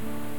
Thousands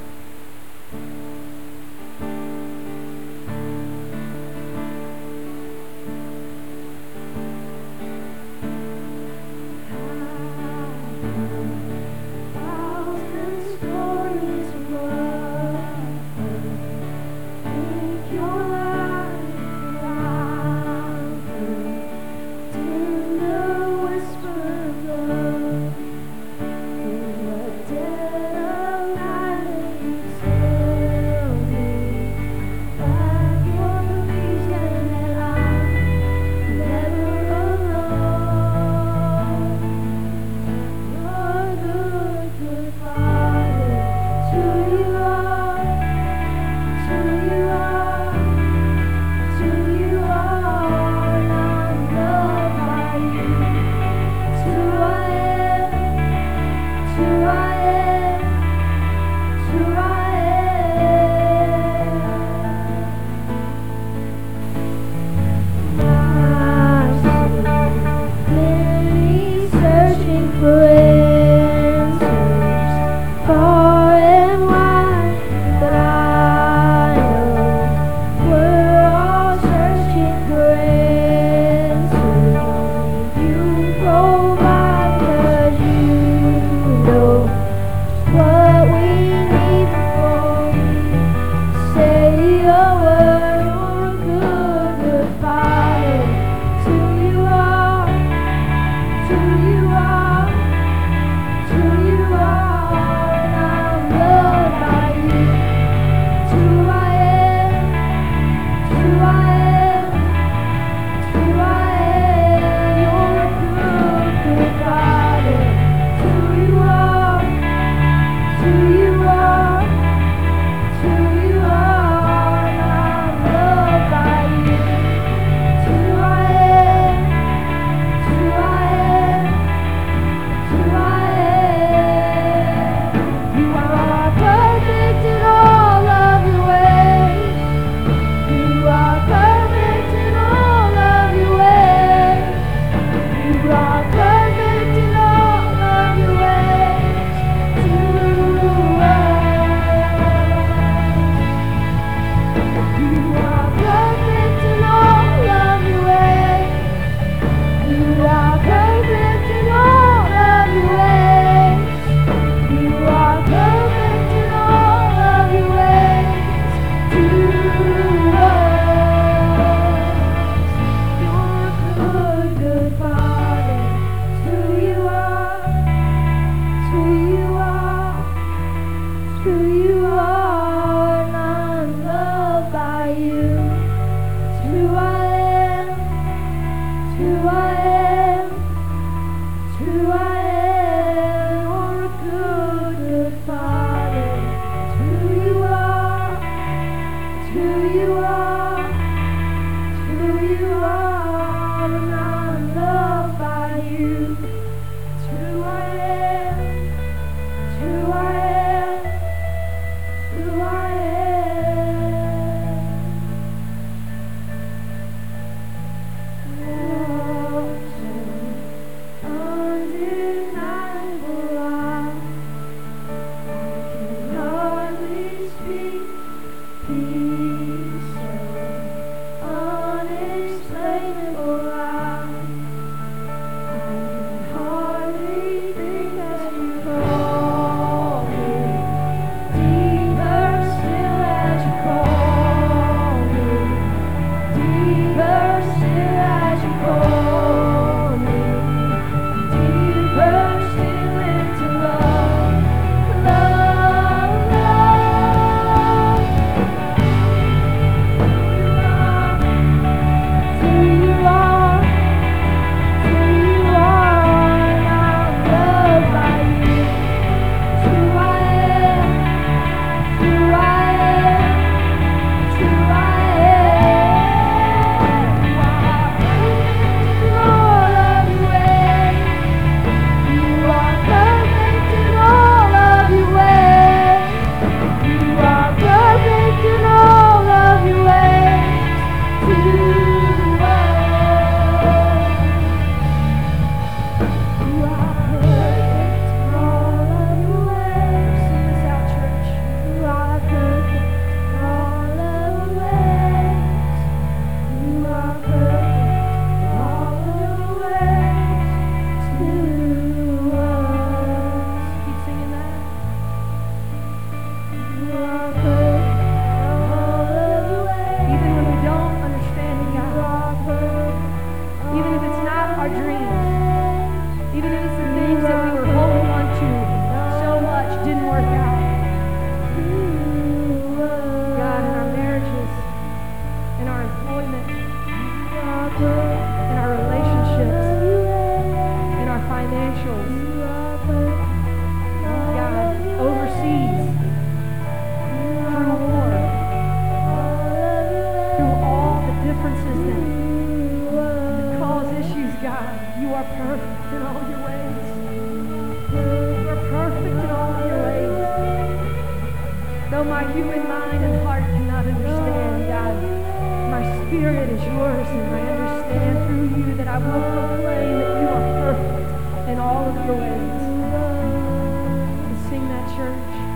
my human mind and heart cannot understand, God. My spirit is yours, and I understand through you that I will proclaim that you are perfect in all of your ways. Let's sing that, church.